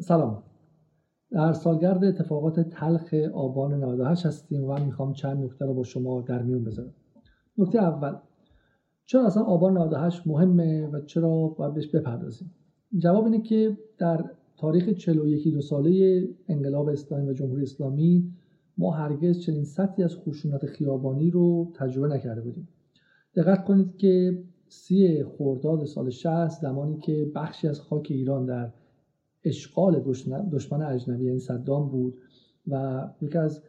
سلام. در سالگرد اتفاقات تلخ آبان 98 هستیم و می‌خوام چند نکته رو با شما در میون بذارم. نکته اول چرا اصلا آبان 98 مهمه و چرا باید بهش بپردازیم؟ جواب اینه که در تاریخ 41 دو ساله انقلاب اسلامی و جمهوری اسلامی ما هرگز چنین سطحی از خشونت خیابانی رو تجربه نکرده بودیم. دقت کنید که سی خرداد سال 60 زمانی که بخشی از خاک ایران در اشغال دشمن اجنبی یعنی صدام بود و یکی از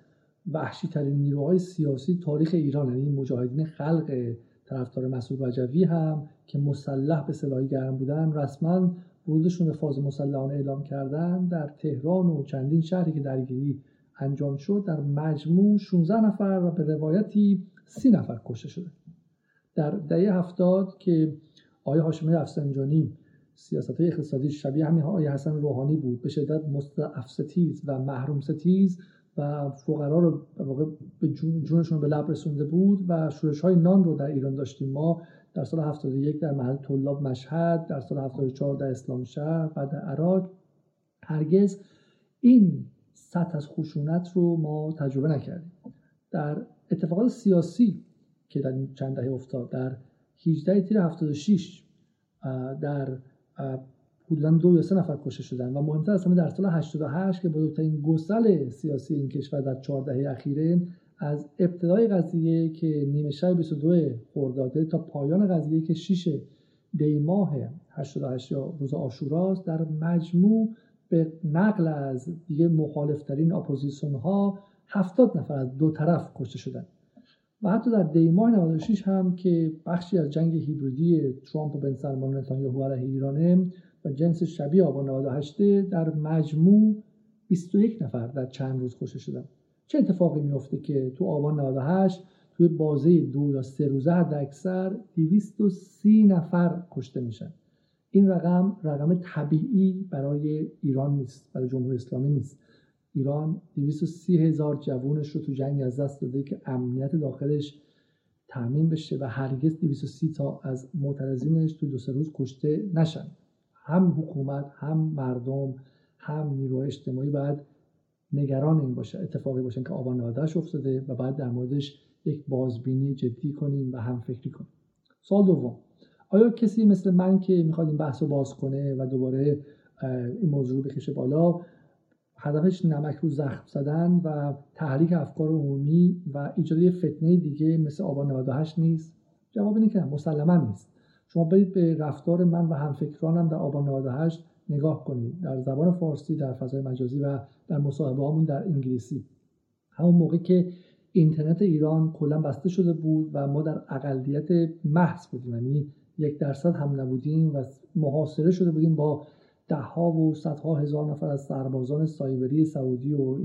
وحشی ترین نیروهای سیاسی تاریخ ایران یعنی مجاهدین خلق طرفدار مسعود وجوی هم که مسلح به سلاحی گرم بودن رسما ورودشون به فاز مسلحانه اعلام کردن در تهران و چندین شهری که درگیری انجام شد در مجموع 16 نفر و به روایتی 30 نفر کشته شده. در دهه هفتاد که آقای هاشمی رفسنجانی سیاست های اقتصادی شبیه همین آقای حسن روحانی بود. به شدت مستعف ستیز و محروم ستیز و فقرا رو به جونشون به لب رسونده بود و شورش های نان رو در ایران داشتیم ما. در سال 71 در محل طلاب مشهد در سال 74 در اسلام شهر و در عراق. هرگز این سطح از خشونت رو ما تجربه نکردیم. در اتفاقات سیاسی که در چند دهه افتاد در 18 تیر 76 در حدودا دو یا سه نفر کشته شدن و مهمتر از همه در سال 88 که بزرگترین گسل سیاسی این کشور در 14 دهه اخیره از ابتدای قضیه که نیمه شب 22 خرداده تا پایان قضیه که 6 دی ماه 88 یا روز آشوراست در مجموع به نقل از دیگه مخالفترین اپوزیسیون ها 70 نفر از دو طرف کشته شدن. و حتی در دیماه 96 هم که بخشی از جنگ هیبریدی ترامپ و بن سلمان نتانیاهو علیه ایرانه و جنس شبیه آبان 98 در مجموع 21 نفر در چند روز کشته شدن چه اتفاقی میفته که تو آبان 98 توی بازه دو یا سه روزه حد اکثر 230 نفر کشته میشن. این رقم رقم طبیعی برای ایران نیست برای جمهوری اسلامی نیست. ایران 230 هزار جوونش رو تو جنگ از دست داده که امنیت داخلش تامین بشه و هرگز 230 تا از معترضینش تو دو سه روز کشته نشن. هم حکومت هم مردم هم نیروهای اجتماعی باید نگران این باشه اتفاقی باشه که آبان 98 افتاده و بعد در موردش یک بازبینی جدی کنیم و هم فکری کنیم. سال دوم آیا کسی مثل من که می‌خواد این بحث رو باز کنه و دوباره این موضوع رو بکشه بالا هدفش نمک رو زخم زدن و تحریک افکار عمومی و ایجاد یه فتنه دیگه مثل آبان 98 نیست. جواب اینه که مسلما نیست. شما برید به رفتار من و همفکرانم در آبان 98 نگاه کنید. در زبان فارسی در فضای مجازی و در مصاحبه هامون در انگلیسی. همون موقع که اینترنت ایران کلا بسته شده بود و ما در اقلیت محض بودیم. یعنی یک درصد هم نبودیم و محاصره شده بودیم با ده ها و صدها هزار نفر از سربازان سایبری سعودی و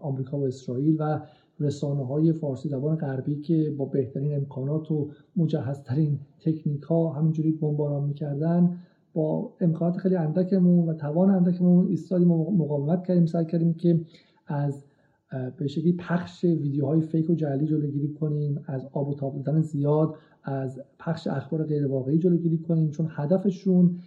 آمریکا و اسرائیل و رسانه های فارسی زبان غربی که با بهترین امکانات و مجهزترین تکنیک ها همینجوری بمباران می‌کردن با امکانات خیلی اندکمون و توان اندکمون ایستادیم مقاومت کردیم. سعی کردیم که از به شکلی پخش ویدیوهای فیک و جعلی جلوگیری کنیم از آب و تاب زیاد از پخش اخبار غیر واقعی جلوگیری کنیم چون هدفشون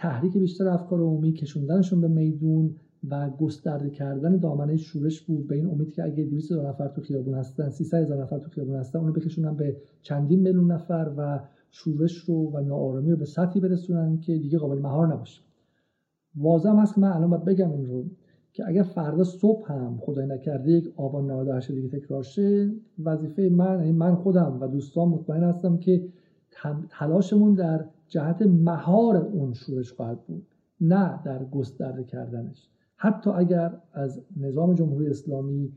تحریک بیشتر افکار عمومی کشوندنشون به میدون و گسترده کردن دامنه شورش بود. به این امید که اگه 200 هزار نفر تو خیابون هستن 300 هزار نفر تو خیابون هستن اونو بکشونن به چندین میلیون نفر و شورش رو و ناآرامی رو به سطحی برسونن که دیگه قابل مهار نباشه. واضح هست که من الان باید بگم این رو که اگر فردا صبح هم خدای نکرده یک آبان 98 دیگه تکرار شه وظیفه من یعنی من خودم و دوستان مطمئن هستم که تلاشمون در جهت مهار اون شورش خواهد بود نه در گسترده کردنش. حتی اگر از نظام جمهوری اسلامی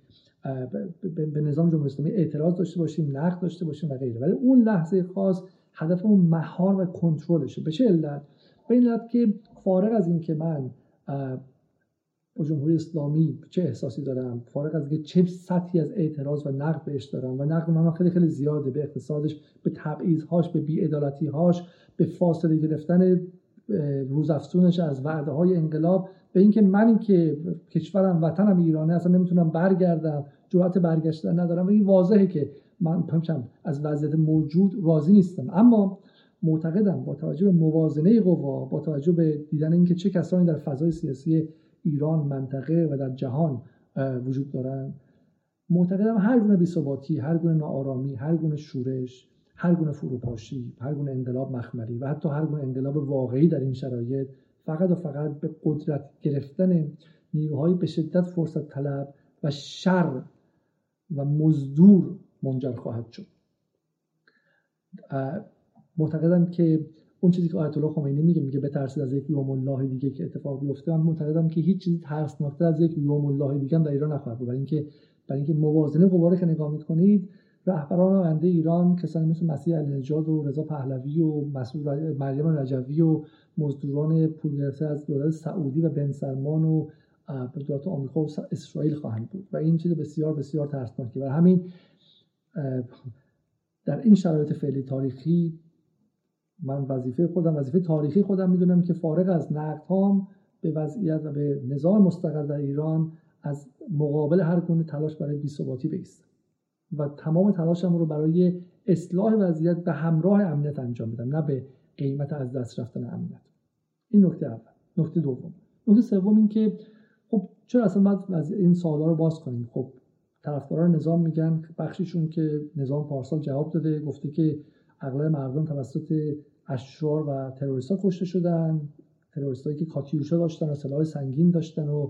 به نظام جمهوری اسلامی اعتراض داشته باشیم نقد داشته باشیم و غیره. ولی اون لحظه خاص هدف اون مهار و کنترلشه. به چه علت؟ به این علت که فارغ از اینکه من با جمهوری اسلامی چه احساسی دارم؟ فارغ از اینکه چه سطحی از اعتراض و نقد بهش دارم. و نقد من خیلی خیلی زیاده. به اقتصادش به تبعیضهاش به بیعدالتیهاش به فاصله گرفتن روزافزونش از وعده های انقلاب. به اینکه من که کشورم وطنم ایرانه اصلا نمی‌تونم برگردم جرأت برگشتن ندارم. این واضحه که من از وضعیت موجود راضی نیستم. اما معتقدم با توجه به موازنه قوا با توجه به دیدن اینکه چه کسانی در فضای سیاسی ایران منطقه و در جهان وجود دارند معتقدم هر گونه بیثباتی هر گونه ناآرامی هر گونه شورش هر گونه فروپاشی هر گونه انقلاب مخمری و حتی هر گونه انقلاب واقعی در این شرایط فقط و فقط به قدرت گرفتن نیروهای به شدت فرصت طلب و شر و مزدور منجر خواهد شد. معتقدم که اون چیزی که آیت الله خمینی میگه میگه بترسید از یک یوم الله دیگه که اتفاق بیفته. من معتقدم که هیچ چیزی ترسناکتر از یک یوم الله دیگه در ایران نخواهد بود. برای اینکه برای اینکه موازنه قوا که نگاه می‌کنید رهبران آینده ایران کسانی مثل مسیح النجاد و رضا پهلوی و مسعود مریم رجوی و مزدوران پول گرفته از دولت سعودی و بن سلمان و دولت آمریکا و اسرائیل خواهند بود. و این چیز بسیار بسیار ترسناکه. و همین در این شرایط فعلی تاریخی من وظیفه خودم وظیفه تاریخی خودم می‌دونم که فارغ از نقد هام به وضعیت به نظام مستقل در ایران از مقابل هر گونه تلاش برای بی‌ثباتی بیستم و تمام تلاشم رو برای اصلاح وضعیت به همراه امنیت انجام میدم نه به قیمت از دست رفتن امنیت. این نکته اول. نکته دوم. نکته سوم این که خب چرا اصلا باید این سوالا رو باز کنیم؟ خب طرفداران نظام میگن بخشیشون که نظام پارسال جواب داده گفته که اغلب مردم توسط اشرار و تروریست کشته شدن. تروریستایی که کاتیوشا داشتن و سلاح سنگین داشتن و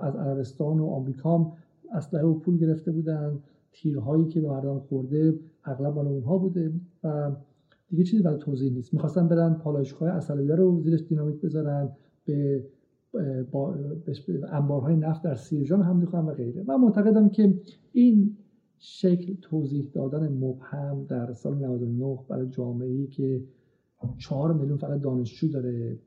از عربستان و آمریکا هم اسلحه و پول گرفته بودن. تیرهایی که به مردم خورده اغلب مال اونها بوده. و دیگه چیزی برای توضیح نیست. می‌خواستن برن پالایشگاه اصلویه رو زیرش دینامیت بذارن به با انبارهای نفت در سیرجان حمله کنن و غیره. من معتقدم که این شکل توضیح دادن مبهم در سال 99 برای جامعه ای که چهار میلیون فقط دانشجو داره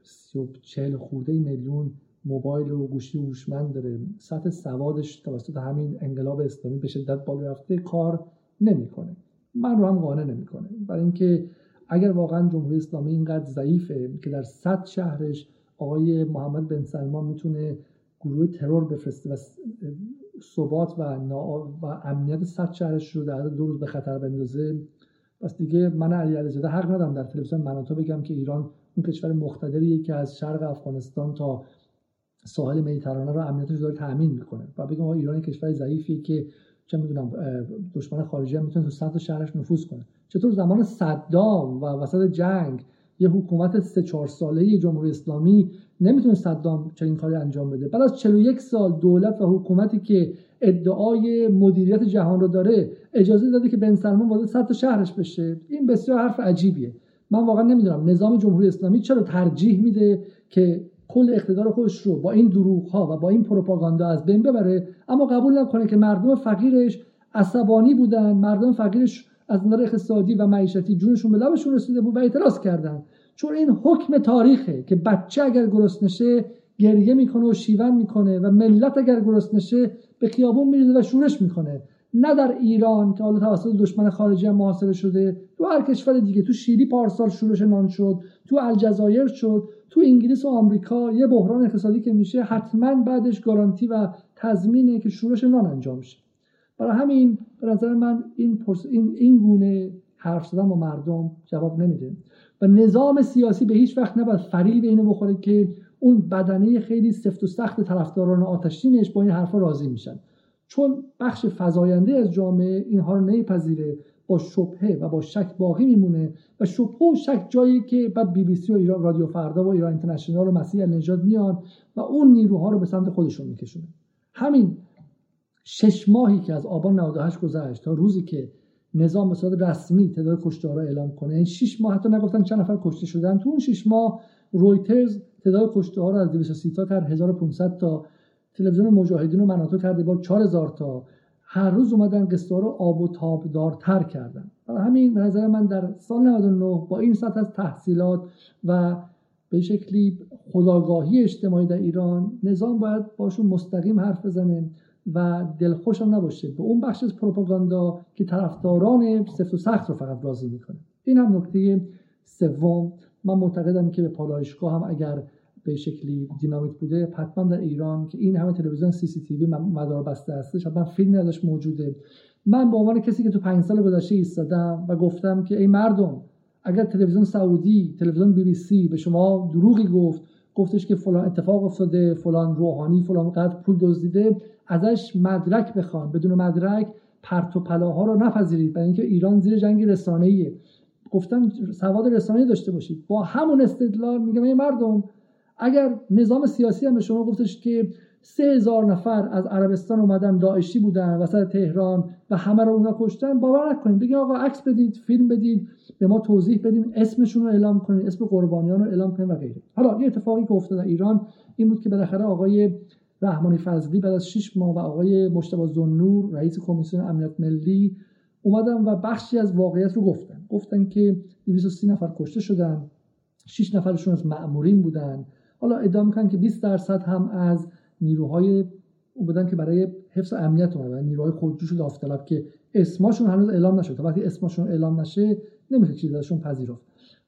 چهل خورده میلیون موبایل و گوشی هوشمند داره. سطح سوادش توسط همین انقلاب اسلامی به شدت بالا رفته کار نمی‌کنه. من رو هم قانع نمی‌کنه. برای اینکه اگر واقعا جمهوری اسلامی اینقدر ضعیفه که در صد شهرش آقای محمد بن سلمان می‌تونه گروه ترور بفرسته و ثبات و, و امنیت صد شهرش رو در دو روز به خطر بندازه پس دیگه من علی علیزاده حق ندارم در تلویزیون مناطو بگم که ایران اون کشور مقتدریه که از شرق افغانستان تا ساحل مدیترانه رو امنیتش داره تامین می‌کنه. و بگم ایران کشور ضعیفیه که چه می‌دونم دشمن خارجی هم می‌تونه تو صد شهرش نفوذ کنه. چطور زمان صدام و وسط جنگ یه حکومت سه چهار ساله جمهوری اسلامی نمی‌تونه صدام چنین کاری انجام بده؟ بعد از 41 سال دولت و حکومتی که ادعای مدیریت جهان رو داره اجازه داده که بن سلمان وارد صد شهرش بشه. این بسیار حرف عجیبیه. من واقعا نمی‌دونم نظام جمهوری اسلامی چرا ترجیح میده که کل اقتدار خودش رو با این دروغ ها و با این پروپاگاندا از بین ببره اما قبول نکنه که مردم فقیرش عصبانی بودن مردم فقیرش از نظر اقتصادی و معیشتی جونشون به لبشون رسیده بود و اعتراض کردن. چون این حکم تاریخه که بچه اگر گرسنشه گریه می‌کنه و شیون می‌کنه و ملت اگر گرسنشه به خیابون میریزه و شورش می‌کنه. نه در ایران که حالا توسط دشمن خارجی هم محاصره شده تو هر کشور دیگه تو شیلی پارسال شورش نان شد تو الجزایر شد تو انگلیس و آمریکا یه بحران اقتصادی که میشه حتما بعدش گارانتی و تضمینه که شورش نان انجام شه. برای همین به نظر من این, این, این گونه حرف زدن با مردم جواب نمیده. و نظام سیاسی به هیچ وقت نباید فریب اینو بخوره که اون بدنه خیلی سفت و سخت طرفداران آتشینش با این حرفا راضی میشن. چون بخش فزاینده از جامعه اینها رو نمیپذیره با شبهه و با شک باقی میمونه و شبهه و شک جایی که بعد بی بی سی و ایران رادیو فردا و ایران اینترنشنال و مسیح نجات میان و اون نیروها رو به سمت خودشون میکشونه. همین شش ماهی که از آبان 98 گذشت تا روزی که نظام به صورت رسمی تعداد کشته را اعلام کنه. این 6 ماه حتی نگفتن چند نفر کشته شدن. تو اون 6 ماه رویترز تعداد کشته ها رو از 230 تا کرد 1500 تا. تلویزیون مجاهدین رو مناطق کرده با 4000 تا. هر روز اومدن قصه رو آب و تابدارتر کردن. برای همین به نظر من در سال 99 با این سطح از تحصیلات و به شکلی خداگاهی اجتماعی در ایران نظام باید باشون مستقیم حرف بزنه. و دلخوش هم نباشه. به اون بخش از پروپاگاندا که طرفداران سفت و سخت رو فقط راضی می‌کنه. این هم نکته سوم. من معتقدم که به پالایشگاه هم اگر به شکلی دینامیت بوده حتما در ایران که این همه تلویزیون سی سی تی وی مدار بسته هستش حتما فیلمی ازش موجوده. من به عنوان کسی که تو پنج سال گذشته ایستادم و گفتم که ای مردم اگر تلویزیون سعودی تلویزیون بی بی سی به شما دروغی گفت گفتش که فلان اتفاق افتاده فلان روحانی فلان قدر پول دزدیده ازش مدرک بخوان. بدون مدرک پرت و پلاها رو نپذیرید. برای اینکه ایران زیر جنگ رسانه‌ایه. گفتم سواد رسانه‌ای داشته باشید. با همون استدلال میگم این مردم اگر نظام سیاسی هم به شما گفتش که سه هزار نفر از عربستان اومدن داعشی بودن وسط تهران و همه رو اونا کشتن. باور نکنید بگید آقا عکس بدید فیلم بدید به ما توضیح بدین اسمشون رو اعلام کنید اسم قربانیان رو اعلام کنید و غیره. حالا یه اتفاقی که افتاد در ایران این بود که بالاخره آقای رحمانی فضلی بعد از 6 ماه و آقای مجتبی زنور رئیس کمیسیون امنیت ملی اومدن و بخشی از واقعیت رو گفتن. گفتن که 230 نفر کشته شدن 6 نفرشون از مأمورین بودن. حالا ادعا می‌کنن که 20 درصد هم از نیروهای بودن که برای حفظ امنیت اومدن نیروهای خودجوش داوطلب که اسمشون هنوز اعلام نشد تا وقتی اسمشون اعلام نشه نمیشه چیزی ازشون پذیرفت.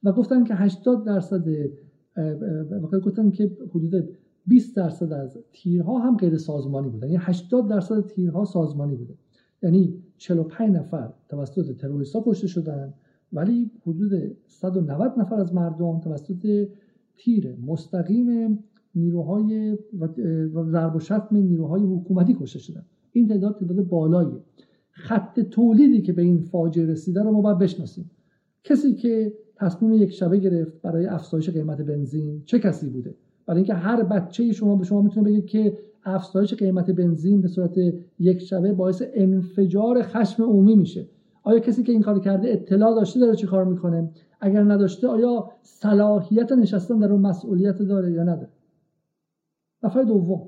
و گفتن که 80 درصد گفتن که حدود 20 درصد از تیرها هم غیر سازمانی بودن. یعنی 80 درصد تیرها سازمانی بوده. یعنی 45 نفر توسط تروریست ها کشته شدن ولی حدود 190 نفر از مردم توسط تیر مستقیم نیروهای و ضرب و شتم نیروهای حکومتی کشته شدن. این تعداد تعداد بالاییه خط تولیدی که به این فاجعه رسیده رو ما باید بشناسیم. کسی که تصمیم یک شبه گرفت برای افزایش قیمت بنزین چه کسی بوده؟ برای اینکه هر بچه شما به شما می‌تونه بگه که افزایش قیمت بنزین به صورت یک شبه باعث انفجار خشم عمومی میشه. آیا کسی که این کار کرده اطلاع داشته داره چی کار می‌کنه؟ اگر نداشته آیا صلاحیت نشستن در اون مسئولیت داره یا نداره؟ نفر دوم.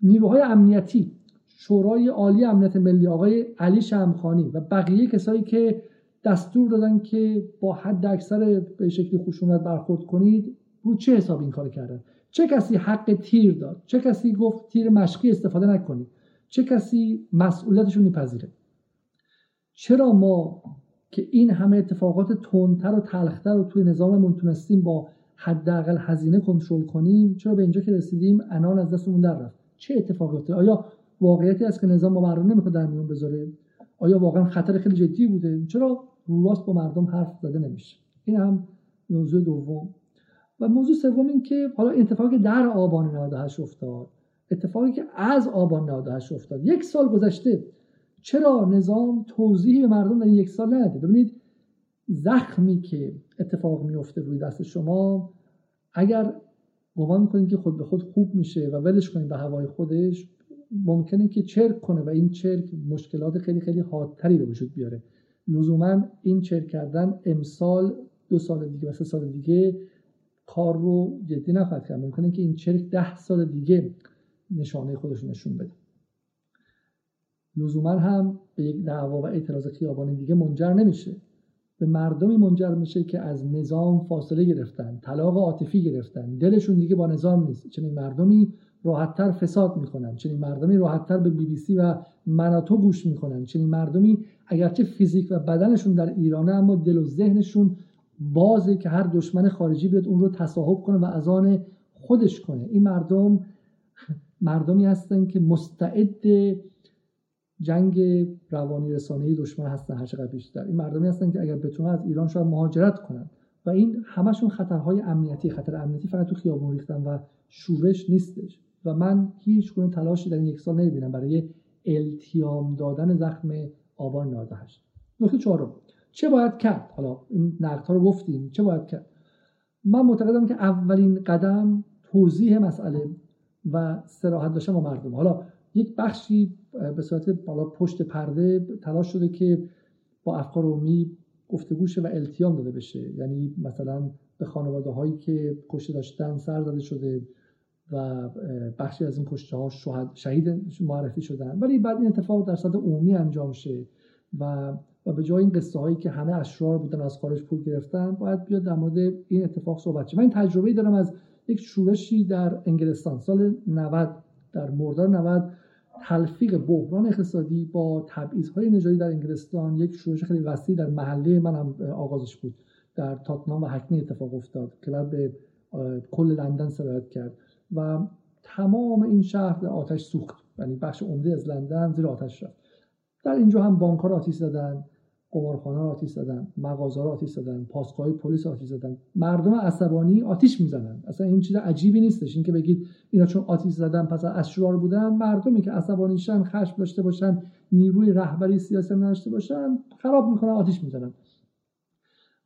نیروهای امنیتی شورای عالی امنیت ملی آقای علی شمخانی و بقیه کسایی که دستور دادن که با حد اکثر به شکلی خشونت برخورد کنید رو چه حساب این کار کردن؟ چه کسی حق تیر داد؟ چه کسی گفت تیر مشقی استفاده نکنید؟ چه کسی مسئولیتش رو میپذیره؟ چرا ما که این همه اتفاقات تندتر و تلختر رو توی نظاممون تونستیم با حداقل هزینه کنترل کنیم چرا به اینجا که رسیدیم انان از دستمون در رفت؟ چه اتفاقی افتاد آیا واقعیتی است که نظام با مردم نمی‌خواد در میون بذاره؟ آیا واقعا خطر خیلی جدی بوده؟ چرا راست با مردم حرف زده نمیشه؟ این هم موضوع دوم. و موضوع سوم این که حالا اتفاقی در آبان 98 افتاد اتفاقی که از آبان 98 افتاد یک سال گذشته چرا نظام توضیحی به مردم در یک سال نداده؟ ببینید زخمی که اتفاق میفته روی دست شما اگر گمان می‌کنید که خود به خود خوب میشه و ولش کنید به هوای خودش ممکنه که چرک کنه و این چرک مشکلات خیلی خیلی حادتری به وجود بیاره. لزوما این چرک کردن امسال دو سال دیگه و سه سال دیگه کار رو جدی نخواهد کرد. ممکنه که این چرک ده سال دیگه نشانه خودش نشون بده. لزوما هم به یک دعوا و اعتراض خیابانی دیگه منجر نمیشه. به مردمی منجر میشه که از نظام فاصله گرفتن طلاق عاطفی گرفتن. دلشون دیگه با نظام نیست. چنین مردمی راحتتر فساد می‌کنن. چنین مردمی راحتتر به بی بی سی و مناتو گوش می‌کنن. چنین مردمی اگرچه فیزیک و بدنشون در ایرانه اما دل و ذهنشون بازه که هر دشمن خارجی بیاد اون رو تصاحب کنه و از آن خودش کنه. این مردم مردمی هستن که مستعد جنگ روانی رسانه دشمن هستن هر چقدر بیشتر. این مردمی هستن که اگر بتونن از ایران شاید مهاجرت کنن. و این همشون خطرهای امنیتی خطر امنیتی فقط تو خیابون ریختن و شورش نیستش. و من هیچ گونه تلاشی در این یک سال نمی‌بینم برای التیام دادن زخم آبان 98 نکته چهارم. چه باید کرد؟ حالا این نقد رو گفتیم. چه باید کرد؟ من معتقدم که اولین قدم توضیح مسئله و سراحت داشتن با مردم. حالا یک بخشی به صورت بالا پشت پرده تلاش شده که با افکار عمومی گفتگوشه و التیام داده بشه. یعنی مثلا به خانواده هایی که کشته داشتن سر زده شده و بخشی از این کشته ها شهید معرفی شدن. ولی بعد این اتفاق در سطح عمومی انجام شه و و به جای این قصه هایی که همه اشرار بودن از خارج پول گرفتن باید بیاد در مورد این اتفاق صحبت شه. من تجربه دارم از یک شورشی در انگلستان سال 90 در مرداد 90 تلفیق بحران اقتصادی با های نژادی در انگلستان یک شورش خیلی وسیع در محله من هم آغازش بود. در تاتنام و هکنی اتفاق افتاد که بعد به کل لندن سرایت کرد و تمام این شهر در آتش سوخت. یعنی بخش عمده از لندن زیر آتش رفت. در اینجا هم بانک ها آتش زدن. قمارخانه رو آتیش زدن مغازه رو آتیش زدن پاسگاه پلیس آتیش زدن. مردم عصبانی آتیش می‌زنن. اصلا این چیز عجیبی نیستش. اینکه بگید اینا چون آتیش زدن پس از اشرار بودن مردمی که عصبانیشن خشم داشته باشن نیروی رهبری سیاسی نداشته باشن خراب می‌کنن آتیش می‌زنن.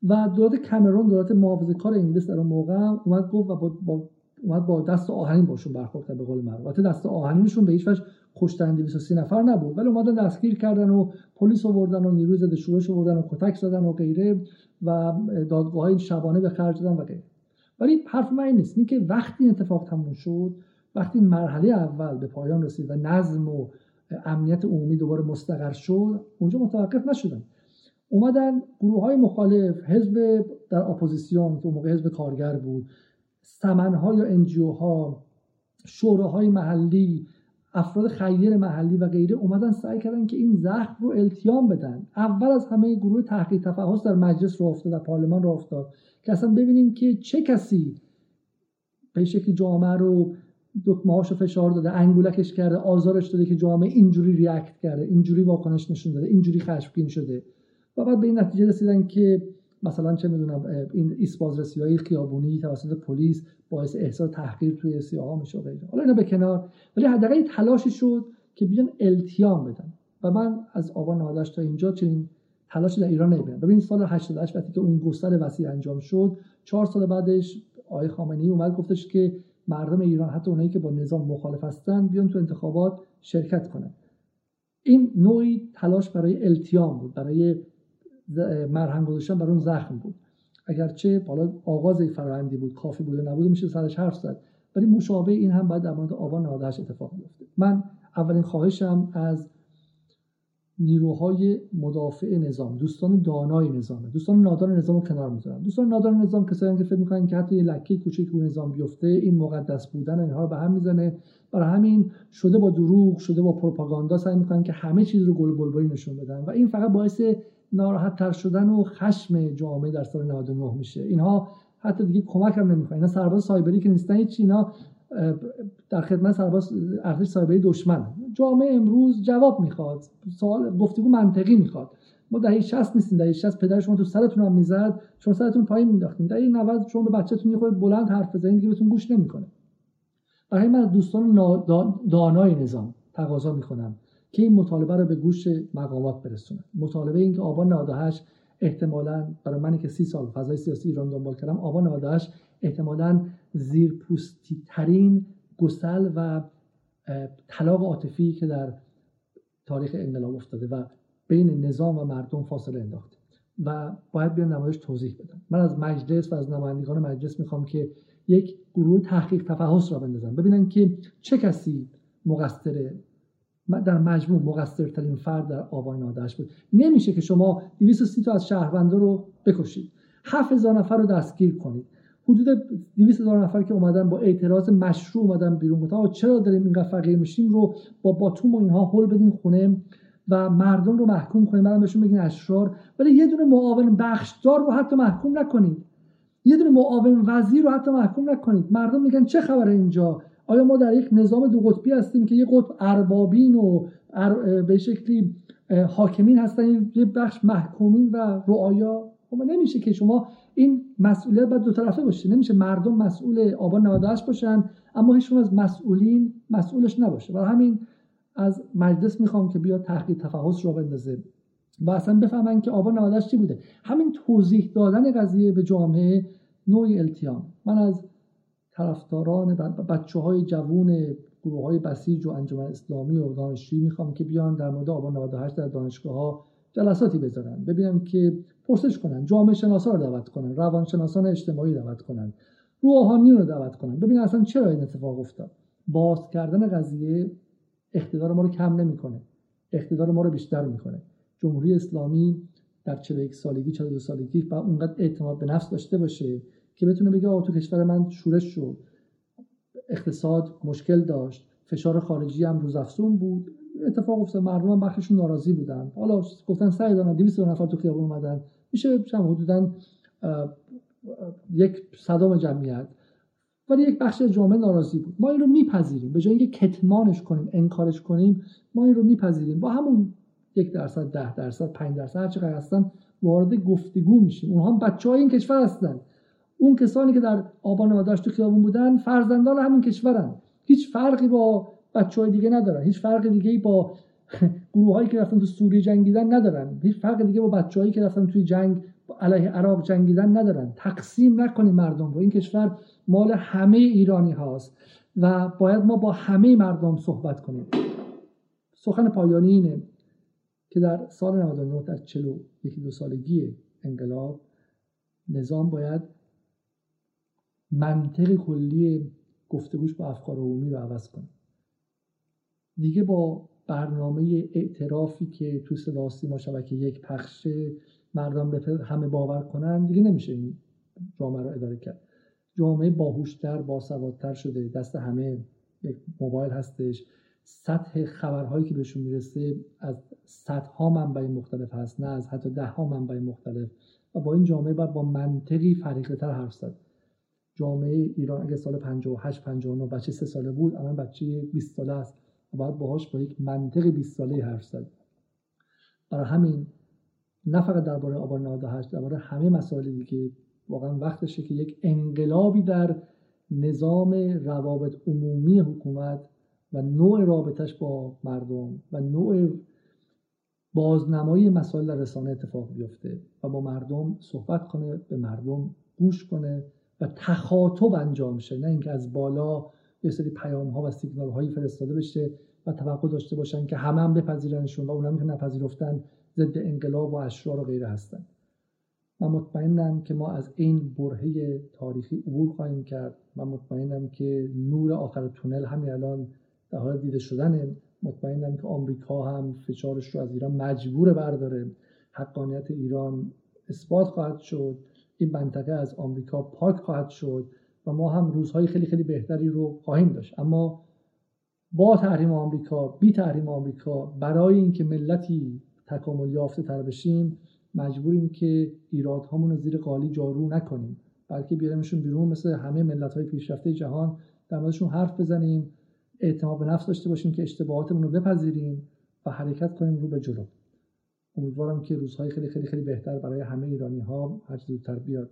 و دولت کامرون دولت محافظه کار انگلیس در اون موقع اومد گفت و با, اومد با دست آهنین باشون برخورد کرد به قول معروف دست آهنینشون به هیچ وجه کشتن 230 نفر نبود. ولی اومدن دستگیر کردن و پلیس آوردن و نیروی ضد شورش آوردن و کتک زدن و غیره و دادگاه های شبانه به خرج دادن و غیره. ولی حرف من این نیست. اینکه وقتی این اتفاق تموم شد وقتی مرحله اول به پایان رسید و نظم و امنیت عمومی دوباره مستقر شد اونجا متوقف نشدن. اومدن گروه های مخالف حزب در اپوزیسیون که موقع حزب کارگر بود سمنها یا انجیو ها شوراهای محلی افراد خیر محلی و غیره اومدن سعی کردن که این زخم رو التیام بدن. اول از همه گروه تحقیق تفحص در مجلس رو افتاد در پارلمان رو افتاد که اصلا ببینیم که چه کسی به شکلی جامعه رو دکمه‌هاشو فشار داده انگولکش کرده آزارش داده که جامعه اینجوری ریاکت کرده اینجوری واکنش نشون داده اینجوری خشمگین شده. و بعد به این نتیجه رسیدن که مثلا چه می‌دونم این ایسپازرسی های خیابونی توسط پلیس باعث احساس تحقیر توی سیاها میشه و غیره. حالا اینا به کنار ولی حداقل تلاشی شد که بیان التیام بدن. و من از آبان 98 تا اینجا چنین تلاشی در ایران نمی‌بینم. ببین سال 88 وقتی که اون گستر وسیع انجام شد چهار سال بعدش آقای خامنه‌ای اومد گفتش که مردم ایران حتی اونایی که با نظام مخالف هستن بیان تو انتخابات شرکت کنن. این نوعی تلاش برای التیام بود برای مرهم گذاشتن بر اون زخم بود. اگرچه حالا آغاز فرآیندی بود کافی بوده نبوده میشه سرش حرف زد. ولی مشابه این هم باید در مورد آبان 98 اتفاق بیفته. من اولین خواهشم از نیروهای مدافع نظام دوستان دانای نظام دوستان نادان نظام رو کنار می‌ذارم دوستان نادان نظام کسایی که فکر می‌کنن که حتی یه لکه کوچیک رو نظام بیفته این مقدس بودن اینها رو به هم می‌زنه. برای همین شده با دروغ شده با پروپاگاندا سعی می‌کنن که همه چیز رو گل بلبلی نشون بدن و این فقط باعث ناراحت تر شدن و خشم جامعه در سال 99 میشه. اینها حتی دیگه کمک هم نمی‌خوان. اینا سرباز سایبری که نیستن هیچ اینا در خدمت سرباز ارتش سایبری دشمن. جامعه امروز جواب می‌خواد سوال گفتگو منطقی می‌خواد. ما دهه 60 نیستیم دهه 60 پدر شما تو سرتون هم می‌زد شما سرتون پایین مینداختین دهه 90 شما به بچه‌تون یه بلند حرف بزنید دیگه بهتون گوش نمی‌کنه. برای من از دوستان دانای نظام تقاضا می‌کنم که این مطالبه رو به گوش مقامات برسونه مطالبه این که آبان 98 احتمالا برای منی که سی سال فضای سیاسی ایران دنبال کردم آبان 98 احتمالا زیرپوستی ترین گسل و طلاق عاطفی که در تاریخ انقلاب افتاده و بین نظام و مردم فاصله انداخته و باید بیان نمایش توضیح بدم. من از مجلس و از نمایندگان مجلس می‌خوام که یک گروه تحقیق تفحص را بندازن. ببینن که چه کسی مقصر در مجموع مقصرترین فرد در آبان نادش بود. نمیشه که شما 230 تا از شهروندا رو بکشید. 7000 نفر رو دستگیر کنید. حدود 200 هزار نفر که اومدن با اعتراض مشروع اومدن بیرون. گفتن چرا داریم اینقدر فقیر میشیم؟ رو با باتوم و اینها هول بدین خونه و مردم رو محکوم کنید بعدم بهشون بگین اشرار. ولی یه دونه معاون بخشدار رو حتی محکوم نکنید. یه دونه معاون وزیر رو حتی محکوم نکنید. مردم میگن چه خبره اینجا؟ آیا ما در یک نظام دو قطبی هستیم که یه قطب اربابین و به شکلی حاکمین هستن؟ یه بخش محکومین و رعایا خب نمیشه که شما این مسئولیت باید دو طرفه باشه. نمیشه مردم مسئول آبان 98 باشن اما هیچون از مسئولین مسئولش نباشه. برای همین از مجلس می‌خوام که بیاد تحقیق تفحص رو بندازه و اصلا بفهمن که آبان 98 چی بوده. همین توضیح دادن قضیه به جامعه نوعی التیام. من از طرفداران بچه های جوون گروه های بسیج و انجمن اسلامی و دانشجویی می‌خوام که بیان در مورد آبان 98 در دانشگاه ها جلساتی بذارن. ببینم که پرسش کنن جامعه شناسا رو دعوت کنن روانشناسان اجتماعی دعوت کنن روحانی رو دعوت کنن. ببین اصلا چرا این اتفاق افتاد؟ باز کردن قضیه اقتدار ما رو کم نمی‌کنه. اقتدار ما رو بیشتر می‌کنه. جمهوری اسلامی در 41 سالگی 42 سالگی و اونقدر اعتماد به نفس داشته باشه که بتونه بگه آقا تو کشور من شورش شد. اقتصاد مشکل داشت. فشار خارجی هم روزافزون بود. اتفاق افتاد. مردم هم بخششون ناراضی بودن. حالا گفتن سعی دارن. 200 نفر تو خیابون اومدن. میشه چند حدودا یک صدام جمعیت. ولی یک بخش جامعه ناراضی بود. ما این رو میپذیریم. به جای اینکه کتمانش کنیم انکارش کنیم ما این رو میپذیریم. با همون یک درصد ده درصد پنج درصد هر چقدر هستن وارد گفتگو میشیم. اونها بچه های این کشور هستن. اون کسانی که در آبان و تو خیابون بودن فرزندان همین کشورن. هیچ فرقی با بچه های دیگه ندارن. هیچ فرق دیگه با گروه هایی که رفتن تو سوریه جنگیدن ندارن. هیچ فرق دیگه با بچه هایی که رفتن توی جنگ علیه عراق جنگیدن ندارن. تقسیم نکنیم مردم رو. این کشور مال همه ایرانی هاست و باید ما با همه مردم صحبت کنیم. سخن پایانی اینه که در سال 99 در 41 دو سالگی انقلاب نظام باید منطق کلی گفتگوش با افکار عمومی رو عوض کنه. دیگه با برنامه اعترافی که تو صدا ما شبکه یک پخش مردم به همه باور کنن دیگه نمیشه این جامعه رو اداره کرد. جامعه باهوشتر باسوادتر شده. دست همه یک موبایل هستش. سطح خبرهایی که بهشون می‌رسه از صدها منبع مختلف هست نه از حتی ده ها منبع مختلف. و با این جامعه باید با منطقی فریقه تر حرف زد. جامعه ایران اگه سال 58 59 بچه سه ساله بود الان بچه 20 ساله است. و باید باهاش با یک منطق 20 ساله حرف زد. برای همین نه فقط درباره آبان 98 درباره همه مسائل دیگه واقعا وقتشه که یک انقلابی در نظام روابط عمومی حکومت و نوع رابطش با مردم و نوع بازنمایی مسائل در رسانه اتفاق بیفته و با مردم صحبت کنه به مردم گوش کنه و تخاطب انجام شه. نه اینکه از بالا یه سری پیام ها و سیگنال هایی فرستاده بشه و توقع داشته باشن که همه هم بپذیرنشون و اونم که نپذیرفتن ضد انقلاب و اشرار و غیره هستن. من مطمئنم که ما از این برهه تاریخی عبور خواهیم کرد. من مطمئنم که نور آخر تونل همین الان در حال دیده شدن مطمئنم که آمریکا هم فشارش رو از ایران مجبور برداره. حقانیت ایران اثبات خواهد شد. این منطقه از آمریکا پاک خواهد شد و ما هم روزهای خیلی خیلی بهتری رو خواهیم داشت. اما با تحریم آمریکا بی تحریم آمریکا برای اینکه ملتی تکامل یافته تر بشیم مجبوریم که ایرادهامون رو زیر قالی جارو نکنیم بلکه بیاریمشون بیرون مثل همه ملت های پیشرفته جهان در موردشون حرف بزنیم اعتماد به نفس داشته باشیم که اشتباهاتمون رو بپذیریم و حرکت کنیم رو به جلو. امیدوارم که روزهای خیلی خیلی خیلی بهتر برای همه ایرانی ها هر زودتر بیاد.